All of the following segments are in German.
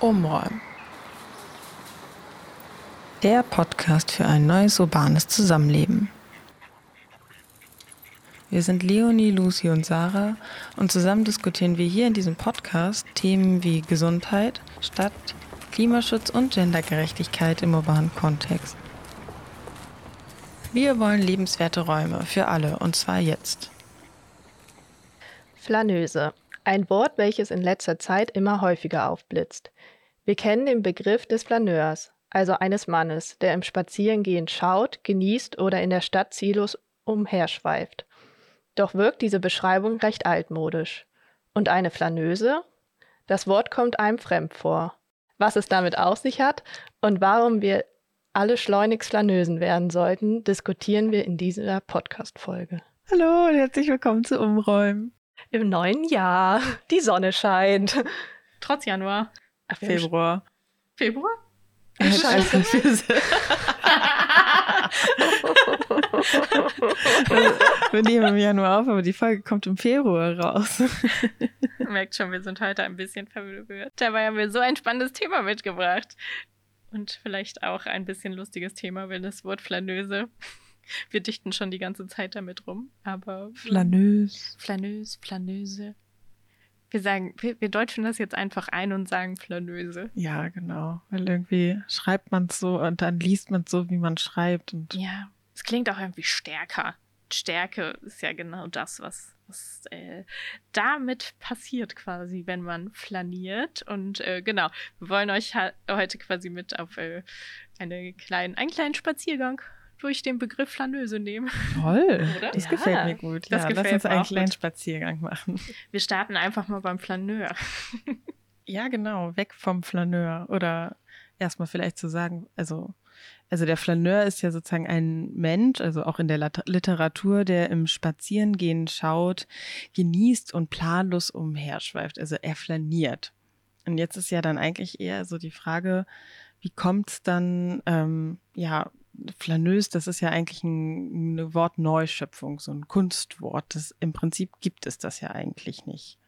Umräumen. Der Podcast für ein neues urbanes Zusammenleben. Wir sind Leonie, Lucy und Sarah und zusammen diskutieren wir hier in diesem Podcast Themen wie Gesundheit, Stadt, Klimaschutz und Gendergerechtigkeit im urbanen Kontext. Wir wollen lebenswerte Räume für alle und zwar jetzt. Flaneuse. Ein Wort, welches in letzter Zeit immer häufiger aufblitzt. Wir kennen den Begriff des Flaneurs, also eines Mannes, der im Spazierengehen schaut, genießt oder in der Stadt ziellos umherschweift. Doch wirkt diese Beschreibung recht altmodisch. Und eine Flaneuse? Das Wort kommt einem fremd vor. Was es damit auf sich hat und warum wir alle schleunigst Flaneusen werden sollten, diskutieren wir in dieser Podcast-Folge. Hallo und herzlich willkommen zu Umräumen. Im neuen Jahr. Die Sonne scheint. Trotz Januar. Ach, Februar. Februar? Scheiße. wir nehmen im Januar auf, aber die Folge kommt im Februar raus. Merkt schon, wir sind heute ein bisschen verwirrt. Dabei haben wir so ein spannendes Thema mitgebracht. Und vielleicht auch ein bisschen lustiges Thema, weil das Wort Flaneuse. Wir dichten schon die ganze Zeit damit rum, aber. Flaneus. Flaneus, Flaneuse. Wir sagen, wir, wir deutschen das jetzt einfach ein und sagen Flaneuse. Ja, genau. Weil irgendwie schreibt man es so und dann liest man es so, wie man schreibt. Und Ja, es klingt auch irgendwie stärker. Stärke ist ja genau das, was, was äh, damit passiert quasi, wenn man flaniert. Und äh, genau, wir wollen euch heute quasi mit auf äh, eine kleinen, einen kleinen Spaziergang durch den Begriff Flaneuse nehmen. toll. Oder? Das Ja, gefällt mir gut. das ja, gefällt lass uns einen kleinen gut. Spaziergang machen. Wir starten einfach mal beim Flaneur. Ja, genau. Weg vom Flaneur. Oder erstmal vielleicht zu sagen, also, also der Flaneur ist ja sozusagen ein Mensch, also auch in der Literatur, der im Spazierengehen schaut, genießt und planlos umherschweift. Also er flaniert. Und jetzt ist ja dann eigentlich eher so die Frage, wie kommt es dann, ähm, ja, flaneus, das ist ja eigentlich ein, eine Wortneuschöpfung, so ein Kunstwort. Das, Im Prinzip gibt es das ja eigentlich nicht.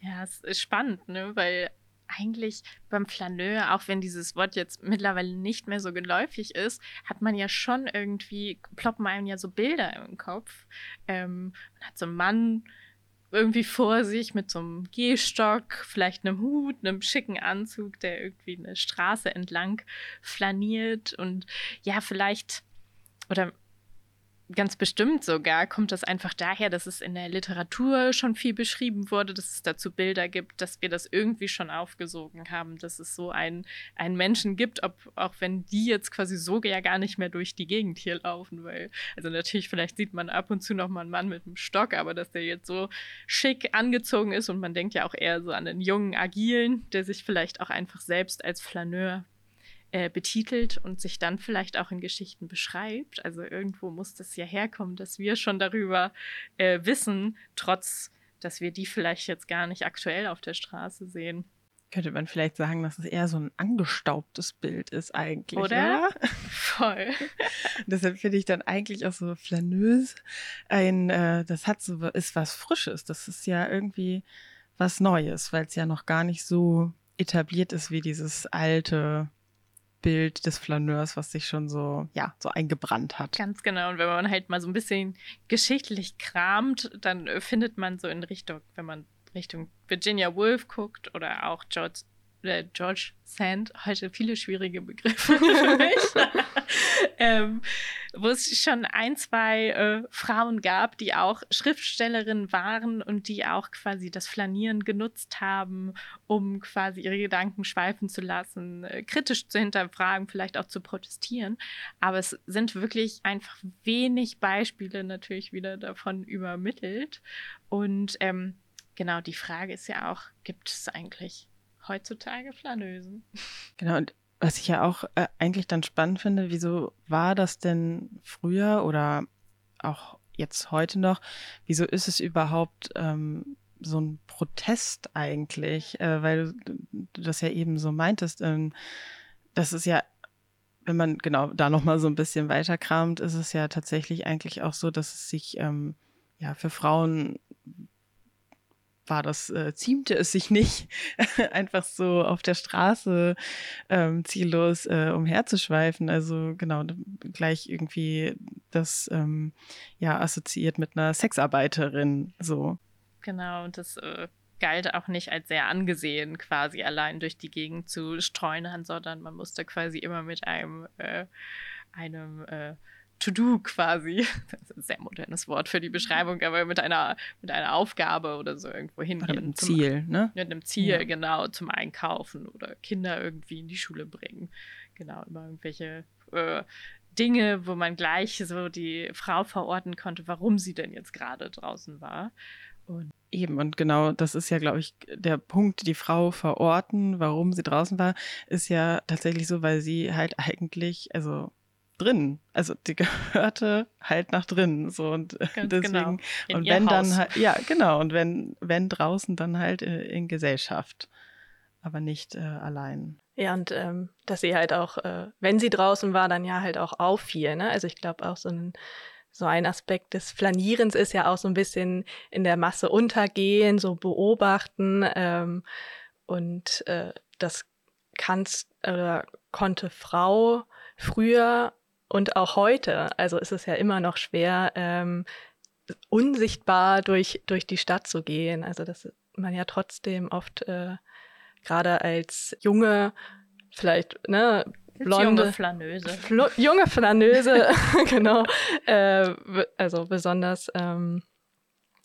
Ja, es ist spannend, ne? Weil eigentlich beim Flaneur, auch wenn dieses Wort jetzt mittlerweile nicht mehr so geläufig ist, hat man ja schon irgendwie, ploppen einem ja so Bilder im Kopf. Ähm, man hat so einen Mann irgendwie vor sich mit so einem Gehstock, vielleicht einem Hut, einem schicken Anzug, der irgendwie eine Straße entlang flaniert. Und ja, vielleicht oder ganz bestimmt sogar kommt das einfach daher, dass es in der Literatur schon viel beschrieben wurde, dass es dazu Bilder gibt, dass wir das irgendwie schon aufgesogen haben, dass es so einen, einen Menschen gibt, ob, auch wenn die jetzt quasi so ja gar nicht mehr durch die Gegend hier laufen, weil, also natürlich, vielleicht sieht man ab und zu noch mal einen Mann mit einem Stock, aber dass der jetzt so schick angezogen ist und man denkt ja auch eher so an den jungen Agilen, der sich vielleicht auch einfach selbst als Flaneur äh, betitelt und sich dann vielleicht auch in Geschichten beschreibt. Also irgendwo muss das ja herkommen, dass wir schon darüber äh, wissen, trotz dass wir die vielleicht jetzt gar nicht aktuell auf der Straße sehen. Könnte man vielleicht sagen, dass es eher so ein angestaubtes Bild ist eigentlich, Oder? oder? Voll. Deshalb finde ich dann eigentlich auch so flaneus ein, äh, das hat so, ist was Frisches. Das ist ja irgendwie was Neues, weil es ja noch gar nicht so etabliert ist wie dieses alte Bild des Flaneurs, was sich schon so, ja, so eingebrannt hat. Ganz genau. Und wenn man halt mal so ein bisschen geschichtlich kramt, dann äh, findet man so in Richtung, wenn man Richtung Virginia Woolf guckt oder auch George, äh, George Sand, heute viele schwierige Begriffe für mich, ähm, wo es schon ein, zwei äh, Frauen gab, die auch Schriftstellerinnen waren und die auch quasi das Flanieren genutzt haben, um quasi ihre Gedanken schweifen zu lassen, äh, kritisch zu hinterfragen, vielleicht auch zu protestieren. Aber es sind wirklich einfach wenig Beispiele natürlich wieder davon übermittelt. Und ähm, genau, die Frage ist ja auch, gibt es eigentlich heutzutage Flaneusen? Genau, und was ich ja auch äh, eigentlich dann spannend finde, wieso war das denn früher oder auch jetzt heute noch, wieso ist es überhaupt ähm, so ein Protest eigentlich? Äh, weil du, du das ja eben so meintest, ähm, das ist ja, wenn man genau da nochmal so ein bisschen weiterkramt, ist es ja tatsächlich eigentlich auch so, dass es sich ähm, ja für Frauen war das, äh, ziemte es sich nicht, einfach so auf der Straße ähm, ziellos äh, umherzuschweifen. Also genau, gleich irgendwie das ähm, ja assoziiert mit einer Sexarbeiterin so. Genau, und das äh, galt auch nicht als sehr angesehen, quasi allein durch die Gegend zu streunern, sondern man musste quasi immer mit einem, äh, einem äh, To-Do quasi, das ist ein sehr modernes Wort für die Beschreibung, aber mit einer, mit einer Aufgabe oder so irgendwo hingehen. Mit einem Ziel, ne? Mit einem Ziel, ja. genau, zum Einkaufen oder Kinder irgendwie in die Schule bringen. Genau, immer irgendwelche äh, Dinge, wo man gleich so die Frau verorten konnte, warum sie denn jetzt gerade draußen war. Und Eben, und genau das ist ja, glaube ich, der Punkt, die Frau verorten, warum sie draußen war, ist ja tatsächlich so, weil sie halt eigentlich, also drin. Also die gehörte halt nach drin. So und Ganz deswegen. Genau. In und wenn Haus. dann halt, ja, genau. Und wenn, wenn draußen, dann halt in, in Gesellschaft. Aber nicht äh, allein. Ja, und ähm, dass sie halt auch, äh, wenn sie draußen war, dann ja halt auch auffiel. Ne? Also ich glaube auch so ein, so ein Aspekt des Flanierens ist ja auch so ein bisschen in der Masse untergehen, so beobachten. Ähm, und äh, das kannst oder konnte Frau früher und auch heute, also ist es ja immer noch schwer, ähm, unsichtbar durch, durch die Stadt zu gehen. Also dass man ja trotzdem oft äh, gerade als junge, vielleicht, ne, blonde, junge Flanöse. Flo junge Flanöse, genau, äh, also besonders ähm,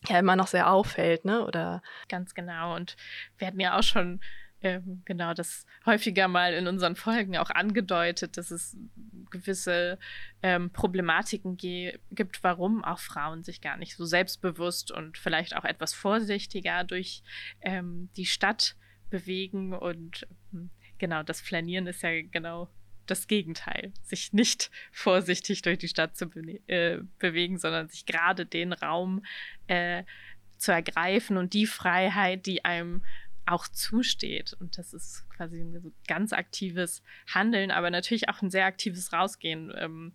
ja immer noch sehr auffällt, ne? Oder Ganz genau. Und wir hatten ja auch schon ähm, genau das häufiger mal in unseren Folgen auch angedeutet, dass es gewisse ähm, Problematiken gibt, warum auch Frauen sich gar nicht so selbstbewusst und vielleicht auch etwas vorsichtiger durch ähm, die Stadt bewegen. Und hm, genau, das Flanieren ist ja genau das Gegenteil, sich nicht vorsichtig durch die Stadt zu be äh, bewegen, sondern sich gerade den Raum äh, zu ergreifen und die Freiheit, die einem auch zusteht. Und das ist quasi ein ganz aktives Handeln, aber natürlich auch ein sehr aktives Rausgehen, ähm,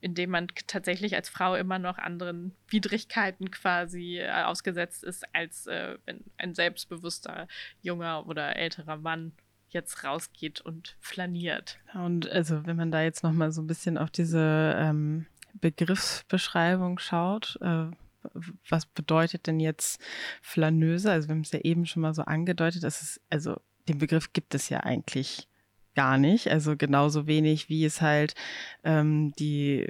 indem man tatsächlich als Frau immer noch anderen Widrigkeiten quasi äh, ausgesetzt ist, als äh, wenn ein selbstbewusster junger oder älterer Mann jetzt rausgeht und flaniert. Und also wenn man da jetzt noch mal so ein bisschen auf diese ähm, Begriffsbeschreibung schaut, äh, was bedeutet denn jetzt Flaneuse? Also wir haben es ja eben schon mal so angedeutet, dass es, also den Begriff gibt es ja eigentlich gar nicht. Also genauso wenig, wie es halt ähm, die,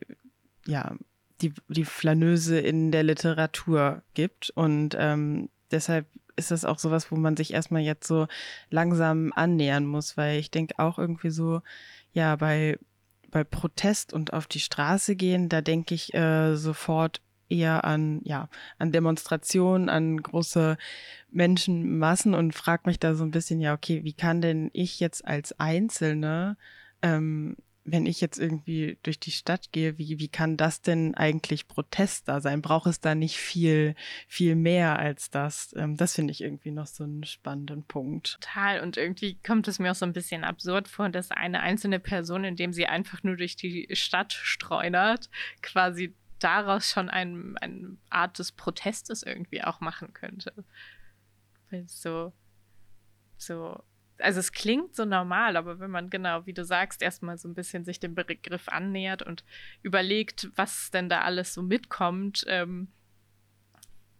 ja, die, die Flaneuse in der Literatur gibt. Und ähm, deshalb ist das auch sowas, wo man sich erstmal jetzt so langsam annähern muss, weil ich denke auch irgendwie so, ja, bei, bei Protest und auf die Straße gehen, da denke ich äh, sofort eher an, ja, an Demonstrationen, an große Menschenmassen und frage mich da so ein bisschen, ja, okay, wie kann denn ich jetzt als Einzelne, ähm, wenn ich jetzt irgendwie durch die Stadt gehe, wie, wie kann das denn eigentlich Protest da sein? Braucht es da nicht viel, viel mehr als das? Ähm, das finde ich irgendwie noch so einen spannenden Punkt. Total. Und irgendwie kommt es mir auch so ein bisschen absurd vor, dass eine einzelne Person, indem sie einfach nur durch die Stadt streunert, quasi daraus schon ein, eine Art des Protestes irgendwie auch machen könnte. Weil so, so, also es klingt so normal, aber wenn man genau, wie du sagst, erstmal so ein bisschen sich dem Begriff annähert und überlegt, was denn da alles so mitkommt, ähm,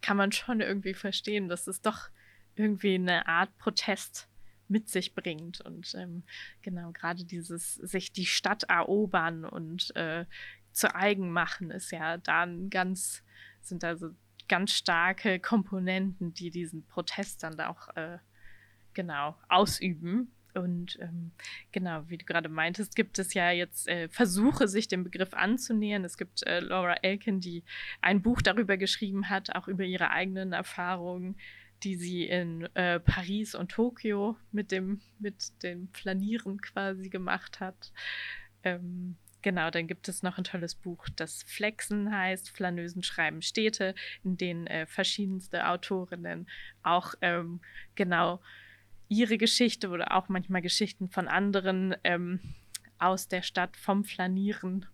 kann man schon irgendwie verstehen, dass es doch irgendwie eine Art Protest mit sich bringt. Und ähm, genau, gerade dieses sich die Stadt erobern und äh, zu eigen machen, ist ja dann ganz, sind also ganz starke Komponenten, die diesen Protest dann auch äh, genau ausüben. Und ähm, genau, wie du gerade meintest, gibt es ja jetzt äh, Versuche, sich dem Begriff anzunähern. Es gibt äh, Laura Elkin, die ein Buch darüber geschrieben hat, auch über ihre eigenen Erfahrungen, die sie in äh, Paris und Tokio mit dem, mit dem Flanieren quasi gemacht hat. Ähm, Genau, dann gibt es noch ein tolles Buch, das Flexen heißt, Flanösen schreiben Städte, in denen äh, verschiedenste Autorinnen auch ähm, genau ihre Geschichte oder auch manchmal Geschichten von anderen ähm, aus der Stadt vom Flanieren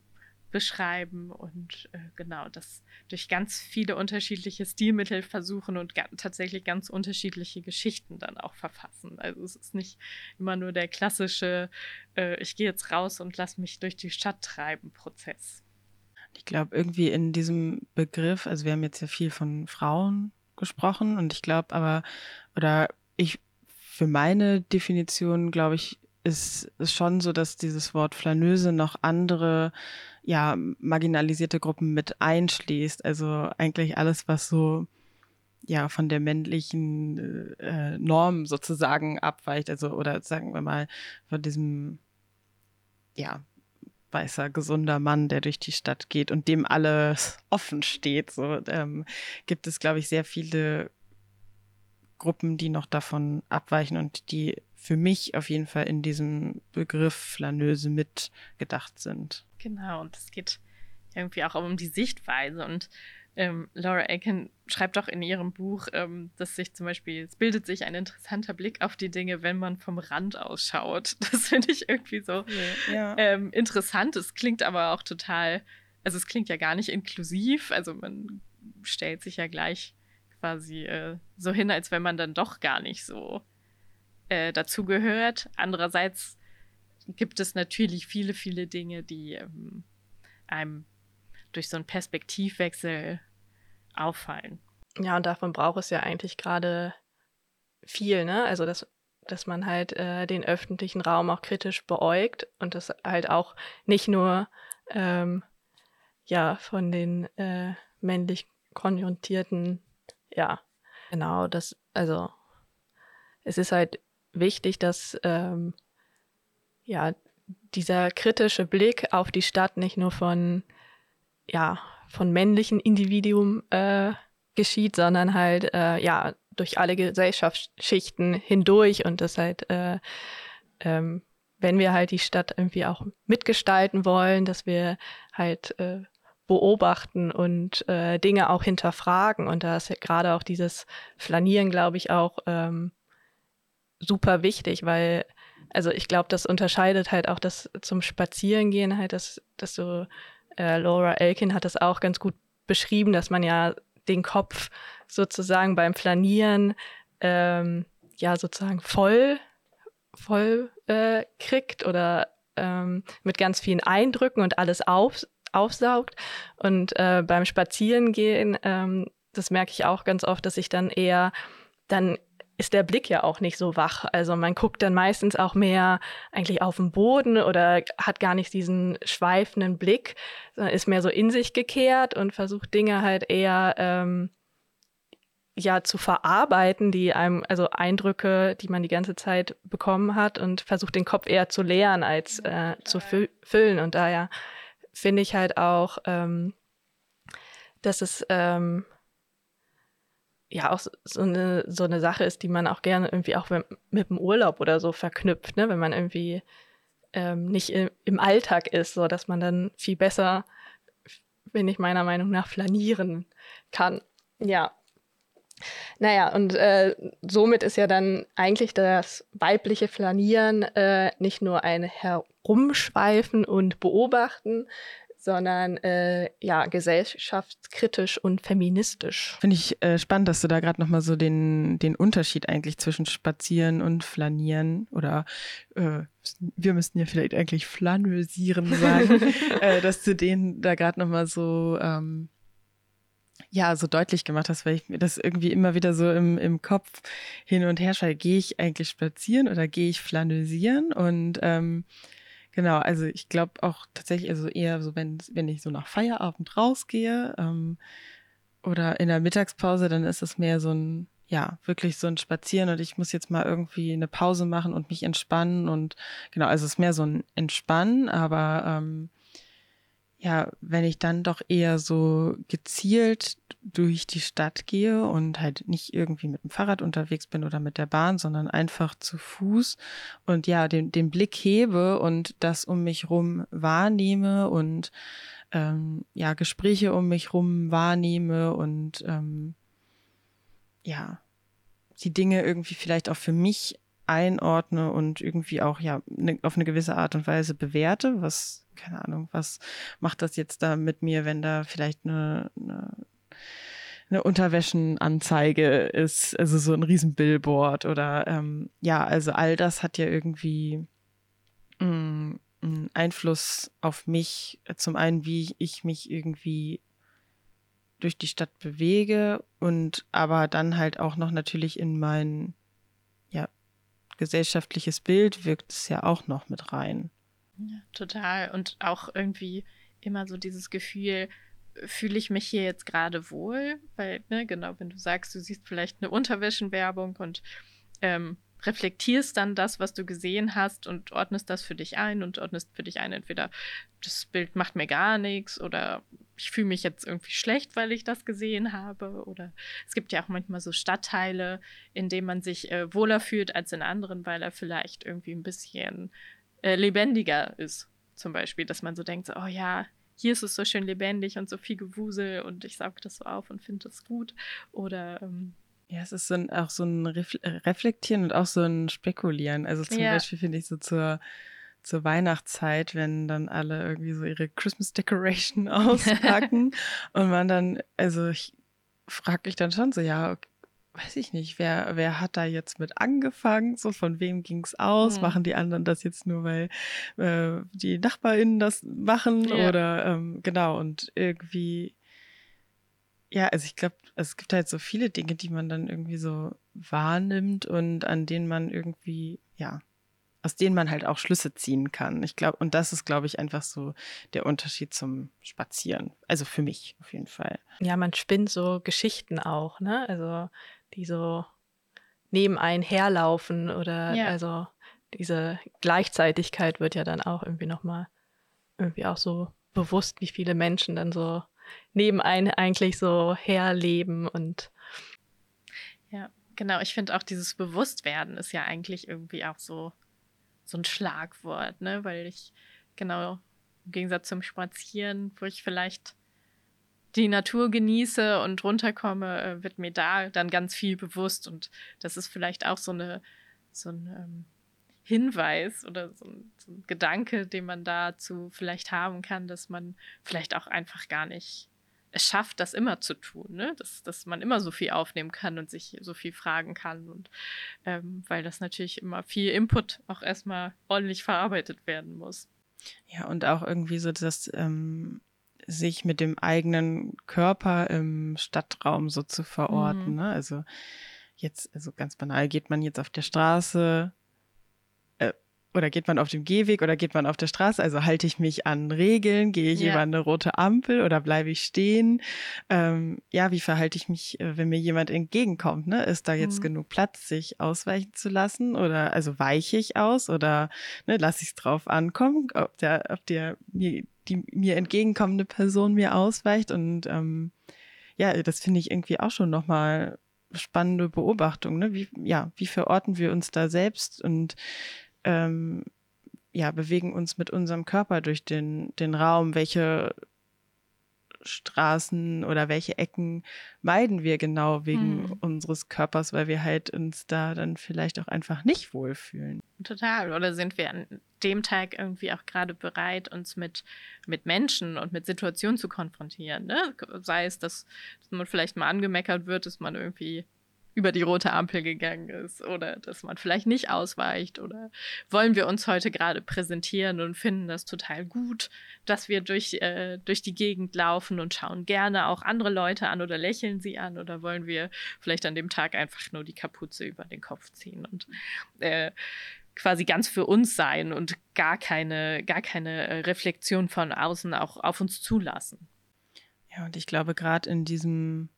beschreiben und äh, genau das durch ganz viele unterschiedliche Stilmittel versuchen und ga tatsächlich ganz unterschiedliche Geschichten dann auch verfassen. Also es ist nicht immer nur der klassische, äh, ich gehe jetzt raus und lass mich durch die Stadt treiben Prozess. Ich glaube, irgendwie in diesem Begriff, also wir haben jetzt ja viel von Frauen gesprochen und ich glaube aber, oder ich für meine Definition, glaube ich, ist es schon so, dass dieses Wort Flaneuse noch andere, ja, marginalisierte Gruppen mit einschließt. Also eigentlich alles, was so, ja, von der männlichen äh, Norm sozusagen abweicht. Also, oder sagen wir mal, von diesem, ja, weißer, gesunder Mann, der durch die Stadt geht und dem alles offen steht. So ähm, gibt es, glaube ich, sehr viele Gruppen, die noch davon abweichen und die für mich auf jeden Fall in diesem Begriff Flaneuse mitgedacht sind. Genau, und es geht irgendwie auch um die Sichtweise. Und ähm, Laura Aiken schreibt auch in ihrem Buch, ähm, dass sich zum Beispiel, es bildet sich ein interessanter Blick auf die Dinge, wenn man vom Rand ausschaut. Das finde ich irgendwie so ja. ähm, interessant. Es klingt aber auch total, also es klingt ja gar nicht inklusiv. Also man stellt sich ja gleich quasi äh, so hin, als wenn man dann doch gar nicht so äh, dazugehört. Andererseits gibt es natürlich viele, viele Dinge, die ähm, einem durch so einen Perspektivwechsel auffallen. Ja, und davon braucht es ja eigentlich gerade viel, ne? Also dass, dass man halt äh, den öffentlichen Raum auch kritisch beäugt und das halt auch nicht nur ähm, ja von den äh, männlich konjuntierten ja, genau, das, also es ist halt wichtig, dass ähm, ja dieser kritische Blick auf die Stadt nicht nur von ja von männlichen Individuum äh, geschieht, sondern halt äh, ja durch alle Gesellschaftsschichten hindurch und das halt äh, ähm, wenn wir halt die Stadt irgendwie auch mitgestalten wollen, dass wir halt äh, beobachten und äh, Dinge auch hinterfragen. Und da ist ja gerade auch dieses Flanieren, glaube ich, auch ähm, super wichtig, weil, also ich glaube, das unterscheidet halt auch das zum Spazierengehen halt, dass, dass so äh, Laura Elkin hat das auch ganz gut beschrieben, dass man ja den Kopf sozusagen beim Flanieren ähm, ja sozusagen voll voll äh, kriegt oder ähm, mit ganz vielen Eindrücken und alles auf, aufsaugt. Und äh, beim Spazierengehen, ähm, das merke ich auch ganz oft, dass ich dann eher, dann ist der Blick ja auch nicht so wach. Also man guckt dann meistens auch mehr eigentlich auf den Boden oder hat gar nicht diesen schweifenden Blick, sondern ist mehr so in sich gekehrt und versucht Dinge halt eher ähm, ja zu verarbeiten, die einem, also Eindrücke, die man die ganze Zeit bekommen hat und versucht den Kopf eher zu leeren als äh, zu fü füllen. Und daher finde ich halt auch, ähm, dass es ähm, ja auch so eine, so eine Sache ist, die man auch gerne irgendwie auch mit dem Urlaub oder so verknüpft, ne? wenn man irgendwie ähm, nicht im, im, Alltag ist, so dass man dann viel besser, bin ich meiner Meinung nach, flanieren kann. Ja. Naja, und äh, somit ist ja dann eigentlich das weibliche Flanieren äh, nicht nur ein Her rumschweifen und beobachten, sondern äh, ja gesellschaftskritisch und feministisch. Finde ich äh, spannend, dass du da gerade nochmal so den, den Unterschied eigentlich zwischen Spazieren und Flanieren oder äh, wir müssten ja vielleicht eigentlich flanösieren sagen, äh, dass du den da gerade nochmal so ähm, ja, so deutlich gemacht hast, weil ich mir das irgendwie immer wieder so im, im Kopf hin und her schaue. Gehe ich eigentlich spazieren oder gehe ich flanösieren? Und ähm, Genau, also ich glaube auch tatsächlich, also eher so, wenn, wenn ich so nach Feierabend rausgehe ähm, oder in der Mittagspause, dann ist es mehr so ein, ja, wirklich so ein Spazieren und ich muss jetzt mal irgendwie eine Pause machen und mich entspannen und genau, also es ist mehr so ein Entspannen, aber ähm, ja, wenn ich dann doch eher so gezielt durch die Stadt gehe und halt nicht irgendwie mit dem Fahrrad unterwegs bin oder mit der Bahn, sondern einfach zu Fuß und ja, den, den Blick hebe und das um mich rum wahrnehme und ähm, ja, Gespräche um mich rum wahrnehme und ähm, ja, die Dinge irgendwie vielleicht auch für mich einordne und irgendwie auch ja ne, auf eine gewisse Art und Weise bewerte, was keine Ahnung, was macht das jetzt da mit mir, wenn da vielleicht eine, eine, eine Unterwäschenanzeige ist, also so ein Riesenbillboard oder ähm, ja, also all das hat ja irgendwie mh, mm, einen Einfluss auf mich. Zum einen, wie ich mich irgendwie durch die Stadt bewege und aber dann halt auch noch natürlich in mein ja, gesellschaftliches Bild wirkt es ja auch noch mit rein. Ja, total. Und auch irgendwie immer so dieses Gefühl, fühle ich mich hier jetzt gerade wohl? Weil, ne, genau, wenn du sagst, du siehst vielleicht eine Unterwäschenwerbung und ähm, reflektierst dann das, was du gesehen hast und ordnest das für dich ein und ordnest für dich ein, entweder das Bild macht mir gar nichts oder ich fühle mich jetzt irgendwie schlecht, weil ich das gesehen habe. Oder es gibt ja auch manchmal so Stadtteile, in denen man sich äh, wohler fühlt als in anderen, weil er vielleicht irgendwie ein bisschen äh, lebendiger ist. Zum Beispiel, dass man so denkt, so, oh ja, hier ist es so schön lebendig und so viel Gewusel und ich saug das so auf und finde das gut. Oder ähm, ja, es ist so ein, auch so ein Reflektieren und auch so ein Spekulieren. Also zum ja. Beispiel finde ich so zur, zur Weihnachtszeit, wenn dann alle irgendwie so ihre Christmas Decoration auspacken und man dann, also ich frage mich dann schon so, ja, okay, weiß ich nicht, wer, wer hat da jetzt mit angefangen? So, von wem ging es aus? Mhm. Machen die anderen das jetzt nur, weil äh, die NachbarInnen das machen? Ja. Oder ähm, genau, und irgendwie ja, also ich glaube, es gibt halt so viele Dinge, die man dann irgendwie so wahrnimmt und an denen man irgendwie, ja, aus denen man halt auch Schlüsse ziehen kann. Ich glaube, und das ist, glaube ich, einfach so der Unterschied zum Spazieren. Also für mich auf jeden Fall. Ja, man spinnt so Geschichten auch, ne? Also die so neben einen herlaufen oder ja. also diese Gleichzeitigkeit wird ja dann auch irgendwie nochmal irgendwie auch so bewusst, wie viele Menschen dann so nebenein eigentlich so herleben und ja, genau. Ich finde auch dieses Bewusstwerden ist ja eigentlich irgendwie auch so so ein Schlagwort, ne? Weil ich genau im Gegensatz zum Spazieren, wo ich vielleicht die Natur genieße und runterkomme, äh, wird mir da dann ganz viel bewusst und das ist vielleicht auch so eine so ein ähm, Hinweis oder so ein, so ein, Gedanke, den man dazu vielleicht haben kann, dass man vielleicht auch einfach gar nicht es schafft, das immer zu tun, ne? dass, dass man immer so viel aufnehmen kann und sich so viel fragen kann. Und ähm, weil das natürlich immer viel Input auch erstmal ordentlich verarbeitet werden muss. Ja, und auch irgendwie so, dass ähm, sich mit dem eigenen Körper im Stadtraum so zu verorten. Mhm. Ne? Also jetzt, also ganz banal, geht man jetzt auf der Straße, oder geht man auf dem Gehweg oder geht man auf der Straße? Also halte ich mich an Regeln? Gehe ich ja. über eine rote Ampel oder bleibe ich stehen? Ähm, ja, wie verhalte ich mich, äh, wenn mir jemand entgegenkommt? Ne? Ist da jetzt mhm. genug Platz, sich ausweichen zu lassen? Oder also weiche ich aus oder ne, lasse ich es drauf ankommen, ob der, ob der mir, die mir entgegenkommende Person mir ausweicht? Und ähm, ja, das finde ich irgendwie auch schon nochmal spannende Beobachtung. Ne? Wie, ja, wie verorten wir uns da selbst und ähm, ja, bewegen uns mit unserem Körper durch den, den Raum, welche Straßen oder welche Ecken meiden wir genau wegen hm. unseres Körpers, weil wir halt uns da dann vielleicht auch einfach nicht wohlfühlen. Total. Oder sind wir an dem Tag irgendwie auch gerade bereit, uns mit, mit Menschen und mit Situationen zu konfrontieren? Ne? Sei es, dass, dass man vielleicht mal angemeckert wird, dass man irgendwie über die rote Ampel gegangen ist oder dass man vielleicht nicht ausweicht oder wollen wir uns heute gerade präsentieren und finden das total gut, dass wir durch, äh, durch die Gegend laufen und schauen gerne auch andere Leute an oder lächeln sie an oder wollen wir vielleicht an dem Tag einfach nur die Kapuze über den Kopf ziehen und äh, quasi ganz für uns sein und gar keine, gar keine äh, Reflexion von außen auch auf uns zulassen. Ja, und ich glaube, gerade in diesem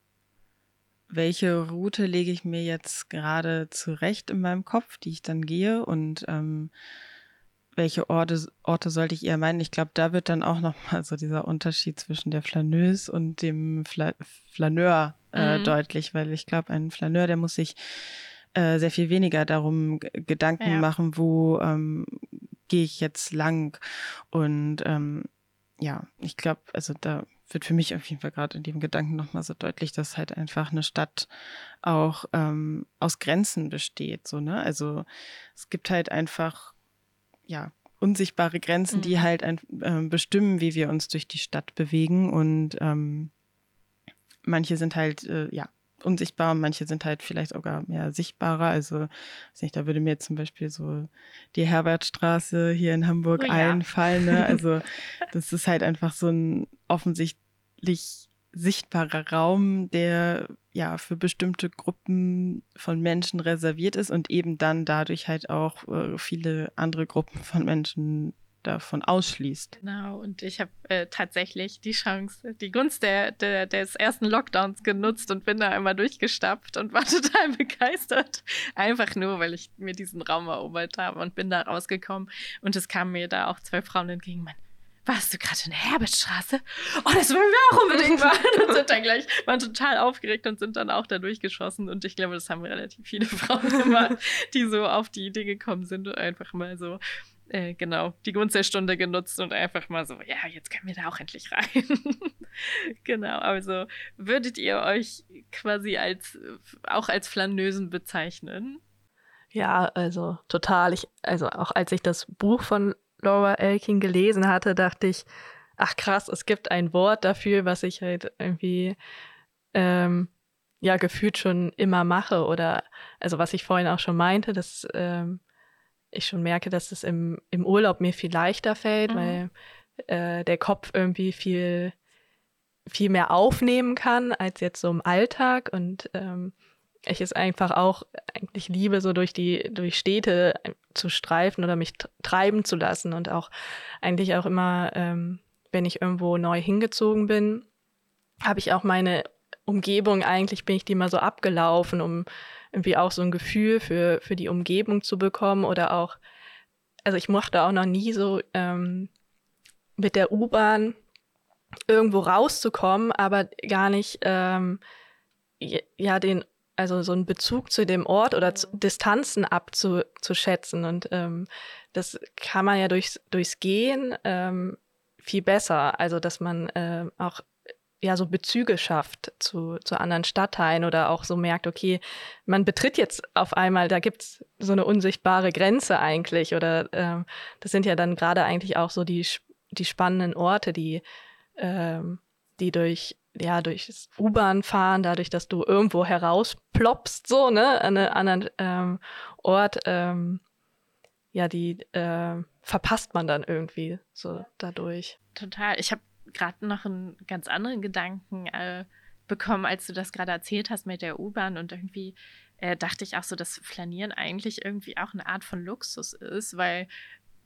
welche Route lege ich mir jetzt gerade zurecht in meinem Kopf, die ich dann gehe und ähm, welche Orte, Orte sollte ich eher meinen? Ich glaube, da wird dann auch nochmal so dieser Unterschied zwischen der Flaneuse und dem Fla Flaneur äh, mhm. deutlich, weil ich glaube, ein Flaneur, der muss sich äh, sehr viel weniger darum Gedanken ja. machen, wo ähm, gehe ich jetzt lang. Und ähm, ja, ich glaube, also da wird für mich auf jeden Fall gerade in dem Gedanken nochmal so deutlich, dass halt einfach eine Stadt auch ähm, aus Grenzen besteht. So, ne? Also es gibt halt einfach, ja, unsichtbare Grenzen, mhm. die halt ein, äh, bestimmen, wie wir uns durch die Stadt bewegen. Und ähm, manche sind halt, äh, ja, unsichtbar, manche sind halt vielleicht sogar mehr sichtbarer. Also, weiß nicht, da würde mir zum Beispiel so die Herbertstraße hier in Hamburg oh, ja. einfallen. Ne? Also, das ist halt einfach so ein offensichtlich sichtbarer Raum, der ja für bestimmte Gruppen von Menschen reserviert ist und eben dann dadurch halt auch äh, viele andere Gruppen von Menschen davon ausschließt. Genau, und ich habe äh, tatsächlich die Chance, die Gunst der, der, des ersten Lockdowns genutzt und bin da einmal durchgestapft und war total begeistert. Einfach nur, weil ich mir diesen Raum erobert habe und bin da rausgekommen. Und es kamen mir da auch zwei Frauen entgegen. Mein, warst du gerade in der Herbertstraße? Oh, das wollen wir auch unbedingt machen. Und sind dann gleich, waren total aufgeregt und sind dann auch da durchgeschossen. Und ich glaube, das haben relativ viele Frauen gemacht, die so auf die Idee gekommen sind und einfach mal so, äh, genau, die Gunst der Stunde genutzt und einfach mal so, ja, jetzt können wir da auch endlich rein. genau, also würdet ihr euch quasi als, auch als Flanösen bezeichnen? Ja, also total. Ich, also auch als ich das Buch von Laura Elkin gelesen hatte, dachte ich, ach krass, es gibt ein Wort dafür, was ich halt irgendwie ähm, ja gefühlt schon immer mache oder also was ich vorhin auch schon meinte, dass ähm, ich schon merke, dass es im, im Urlaub mir viel leichter fällt, mhm. weil äh, der Kopf irgendwie viel viel mehr aufnehmen kann als jetzt so im Alltag und ähm, ich es einfach auch eigentlich liebe, so durch die, durch Städte zu streifen oder mich treiben zu lassen und auch eigentlich auch immer, ähm, wenn ich irgendwo neu hingezogen bin, habe ich auch meine Umgebung, eigentlich bin ich die mal so abgelaufen, um irgendwie auch so ein Gefühl für, für die Umgebung zu bekommen oder auch, also ich mochte auch noch nie so ähm, mit der U-Bahn irgendwo rauszukommen, aber gar nicht ähm, ja den also so einen Bezug zu dem Ort oder zu, Distanzen abzuschätzen. Und ähm, das kann man ja durchs, durchs Gehen ähm, viel besser. Also dass man äh, auch ja so Bezüge schafft zu, zu anderen Stadtteilen oder auch so merkt, okay, man betritt jetzt auf einmal, da gibt's so eine unsichtbare Grenze eigentlich. Oder ähm, das sind ja dann gerade eigentlich auch so die, die spannenden Orte, die, ähm, die durch ja, durchs U-Bahn fahren, dadurch, dass du irgendwo herausploppst, so, ne, an einem anderen ähm, Ort, ähm, ja, die äh, verpasst man dann irgendwie so dadurch. Total. Ich habe gerade noch einen ganz anderen Gedanken äh, bekommen, als du das gerade erzählt hast mit der U-Bahn und irgendwie äh, dachte ich auch so, dass Flanieren eigentlich irgendwie auch eine Art von Luxus ist, weil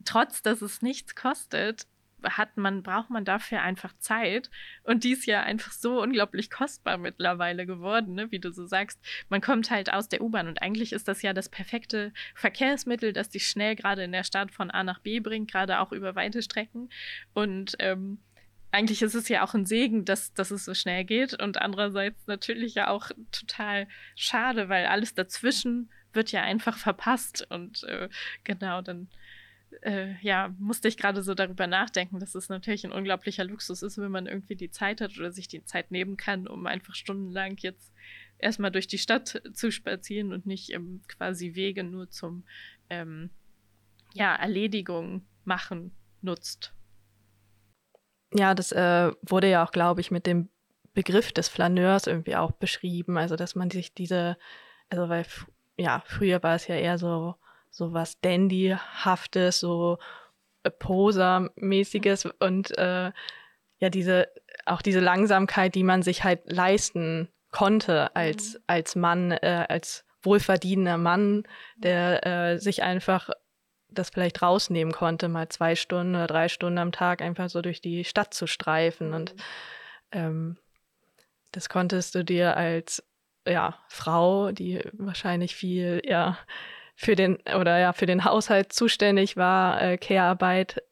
trotz, dass es nichts kostet, hat man, braucht man dafür einfach Zeit. Und die ist ja einfach so unglaublich kostbar mittlerweile geworden, ne? wie du so sagst. Man kommt halt aus der U-Bahn und eigentlich ist das ja das perfekte Verkehrsmittel, das dich schnell gerade in der Stadt von A nach B bringt, gerade auch über weite Strecken. Und ähm, eigentlich ist es ja auch ein Segen, dass, dass es so schnell geht. Und andererseits natürlich ja auch total schade, weil alles dazwischen wird ja einfach verpasst. Und äh, genau, dann äh, ja, musste ich gerade so darüber nachdenken, dass es natürlich ein unglaublicher Luxus ist, wenn man irgendwie die Zeit hat oder sich die Zeit nehmen kann, um einfach stundenlang jetzt erstmal durch die Stadt zu spazieren und nicht ähm, quasi Wege nur zum ähm, ja, Erledigung machen nutzt. Ja, das äh, wurde ja auch, glaube ich, mit dem Begriff des Flaneurs irgendwie auch beschrieben. Also, dass man sich diese, also weil, ja, früher war es ja eher so so was Dandyhaftes, so äh, Poser-mäßiges und äh, ja, diese, auch diese Langsamkeit, die man sich halt leisten konnte als, mhm. als Mann, äh, als wohlverdienender Mann, der äh, sich einfach das vielleicht rausnehmen konnte, mal zwei Stunden oder drei Stunden am Tag einfach so durch die Stadt zu streifen. Mhm. Und ähm, das konntest du dir als ja, Frau, die wahrscheinlich viel ja, für den oder ja für den Haushalt zuständig war, äh, Care-Arbeit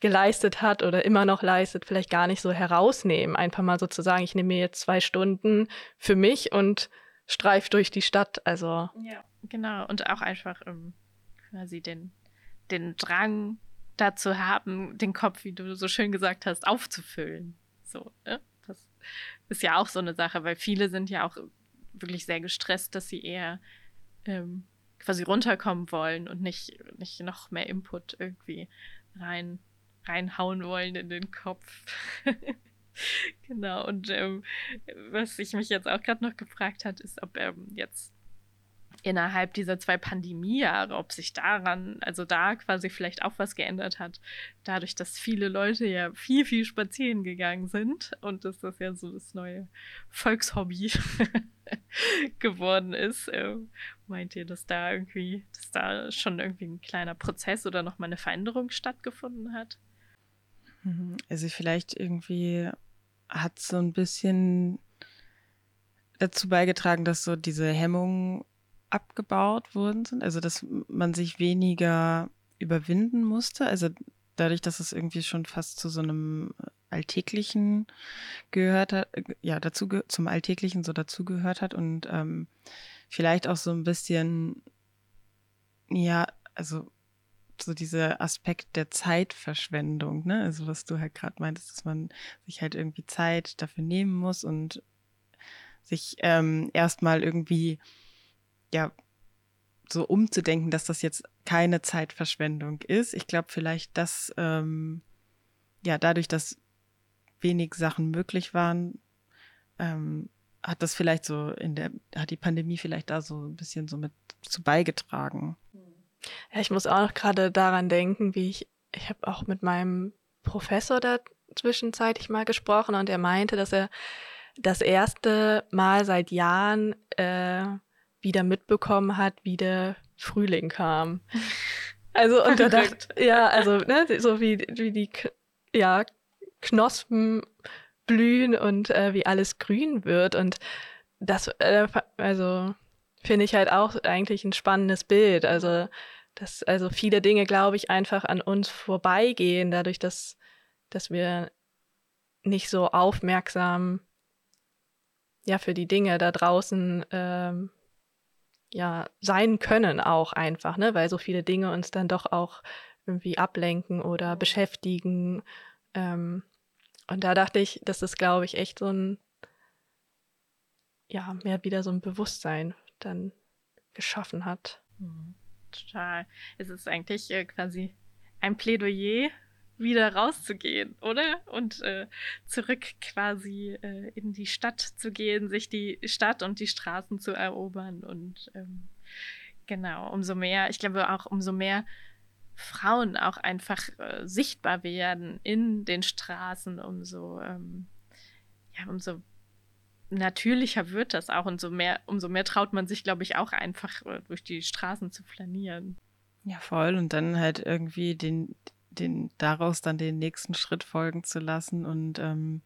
geleistet hat oder immer noch leistet, vielleicht gar nicht so herausnehmen. Einfach mal sozusagen, ich nehme mir jetzt zwei Stunden für mich und streif durch die Stadt. Also ja, genau und auch einfach um, quasi den den Drang dazu haben, den Kopf, wie du so schön gesagt hast, aufzufüllen. So, ne? das ist ja auch so eine Sache, weil viele sind ja auch wirklich sehr gestresst, dass sie eher ähm, quasi runterkommen wollen und nicht, nicht noch mehr Input irgendwie rein, reinhauen wollen in den Kopf. genau, und ähm, was ich mich jetzt auch gerade noch gefragt hat, ist, ob ähm, jetzt innerhalb dieser zwei Pandemiejahre, ob sich daran, also da quasi vielleicht auch was geändert hat, dadurch, dass viele Leute ja viel, viel spazieren gegangen sind und dass das ja so das neue Volkshobby geworden ist. Äh, meint ihr, dass da irgendwie, dass da schon irgendwie ein kleiner Prozess oder nochmal eine Veränderung stattgefunden hat? Mhm. Also vielleicht irgendwie hat so ein bisschen dazu beigetragen, dass so diese Hemmungen abgebaut worden sind, also dass man sich weniger überwinden musste, also dadurch, dass es irgendwie schon fast zu so einem Alltäglichen gehört hat, ja, dazu zum Alltäglichen so dazugehört hat und ähm, vielleicht auch so ein bisschen, ja, also so dieser Aspekt der Zeitverschwendung, ne? Also was du halt gerade meintest, dass man sich halt irgendwie Zeit dafür nehmen muss und sich ähm, erstmal irgendwie ja, so umzudenken, dass das jetzt keine Zeitverschwendung ist. Ich glaube vielleicht, dass ähm, ja dadurch, dass wenig Sachen möglich waren, ähm, hat das vielleicht so in der, hat die Pandemie vielleicht da so ein bisschen so mit zu beigetragen. Ja, ich muss auch noch gerade daran denken, wie ich, ich habe auch mit meinem Professor da zwischenzeitlich mal gesprochen und er meinte, dass er das erste Mal seit Jahren äh, wieder mitbekommen hat, wie der Frühling kam. Also und da dachte, ja, also ne, so wie, wie die ja, Knospen blühen und äh, wie alles grün wird und das, äh, also finde ich halt auch eigentlich ein spannendes Bild. Also dass also viele Dinge, glaube ich, einfach an uns vorbeigehen, dadurch, dass dass wir nicht so aufmerksam ja für die Dinge da draußen ähm, ja sein können auch einfach, ne, weil so viele Dinge uns dann doch auch irgendwie ablenken oder beschäftigen. Ähm, und da dachte ich, dass das, glaube ich, echt so ein, ja, mehr wieder so ein Bewusstsein dann geschaffen hat. Mhm. Total. Es ist eigentlich äh, quasi ein Plädoyer wieder rauszugehen, oder? Und äh, zurück quasi äh, in die Stadt zu gehen, sich die Stadt und die Straßen zu erobern. Und ähm, genau, umso mehr, ich glaube auch umso mehr Frauen auch einfach äh, sichtbar werden in den Straßen, umso, ähm, ja, umso natürlicher wird das auch und so mehr, umso mehr traut man sich, glaube ich, auch einfach äh, durch die Straßen zu flanieren. Ja, voll. Und dann halt irgendwie den, den, daraus dann den nächsten Schritt folgen zu lassen und ähm,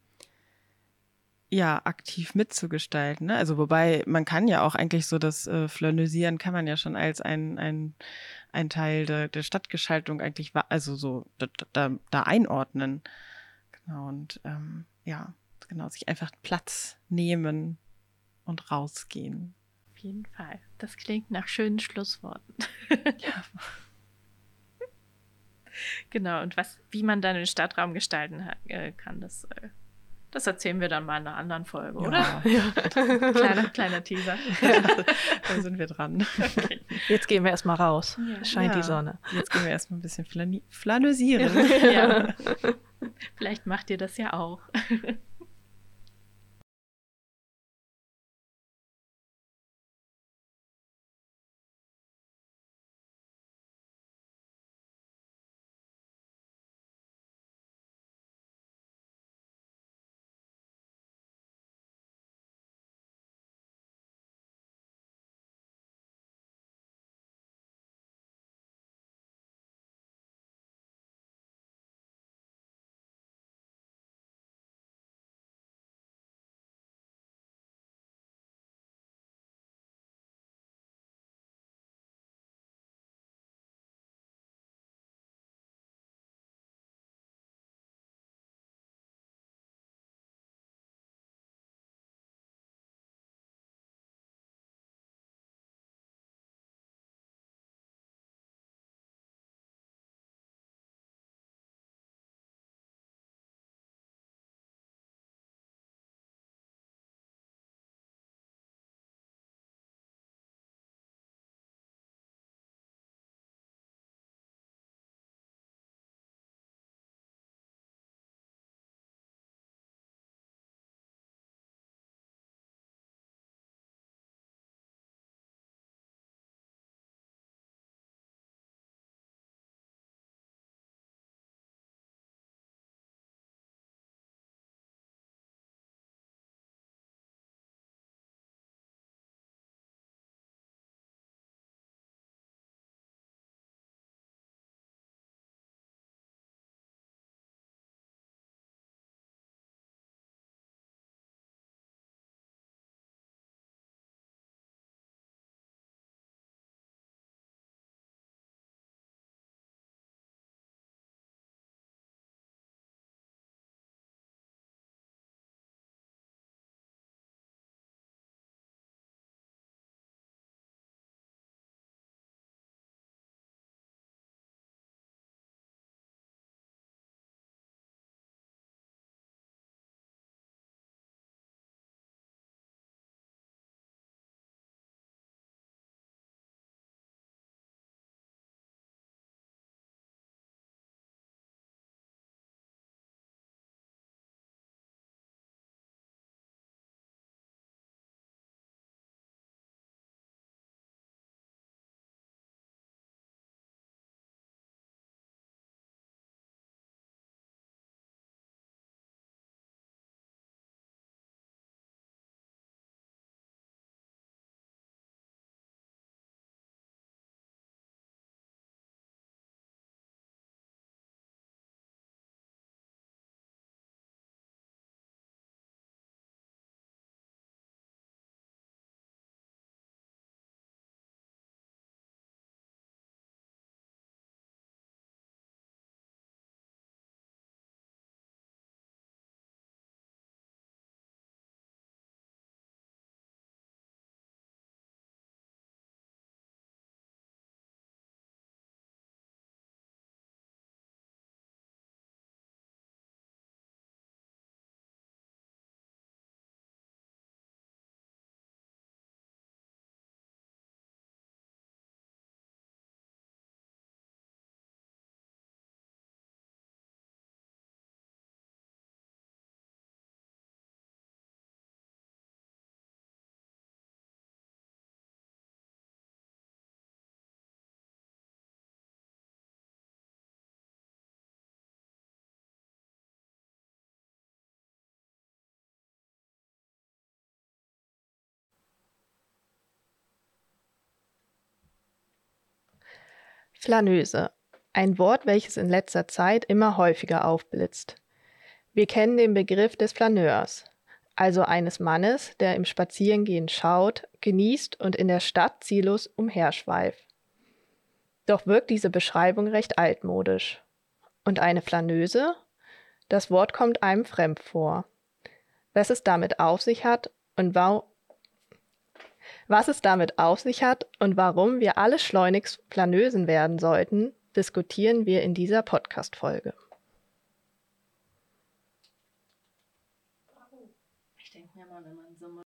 ja, aktiv mitzugestalten. Ne? Also wobei man kann ja auch eigentlich so das äh, Flanösieren kann man ja schon als ein, ein, ein Teil der, der Stadtgestaltung eigentlich, also so da, da, da einordnen. Genau, und ähm, ja, genau, sich einfach Platz nehmen und rausgehen. Auf jeden Fall. Das klingt nach schönen Schlussworten. ja. genau, und was, wie man dann den Stadtraum gestalten äh, kann, das, äh, das erzählen wir dann mal in einer anderen Folge, ja. oder? Ja. kleiner, kleiner Teaser. Ja, da sind wir dran. Okay. Jetzt gehen wir erstmal raus. Es scheint die Sonne. Jetzt gehen wir erstmal ein bisschen flanösieren. ja. Vielleicht macht ihr das ja auch. Flaneuse. Ein Wort, welches in letzter Zeit immer häufiger aufblitzt. Wir kennen den Begriff des Flaneurs, also eines Mannes, der im Spazierengehen schaut, genießt und in der Stadt ziellos umherschweift. Doch wirkt diese Beschreibung recht altmodisch. Und eine Flaneuse? Das Wort kommt einem fremd vor. Was es damit auf sich hat und warum was es damit auf sich hat und warum wir alle schleunigst Planösen werden sollten, diskutieren wir in dieser Podcast-Folge.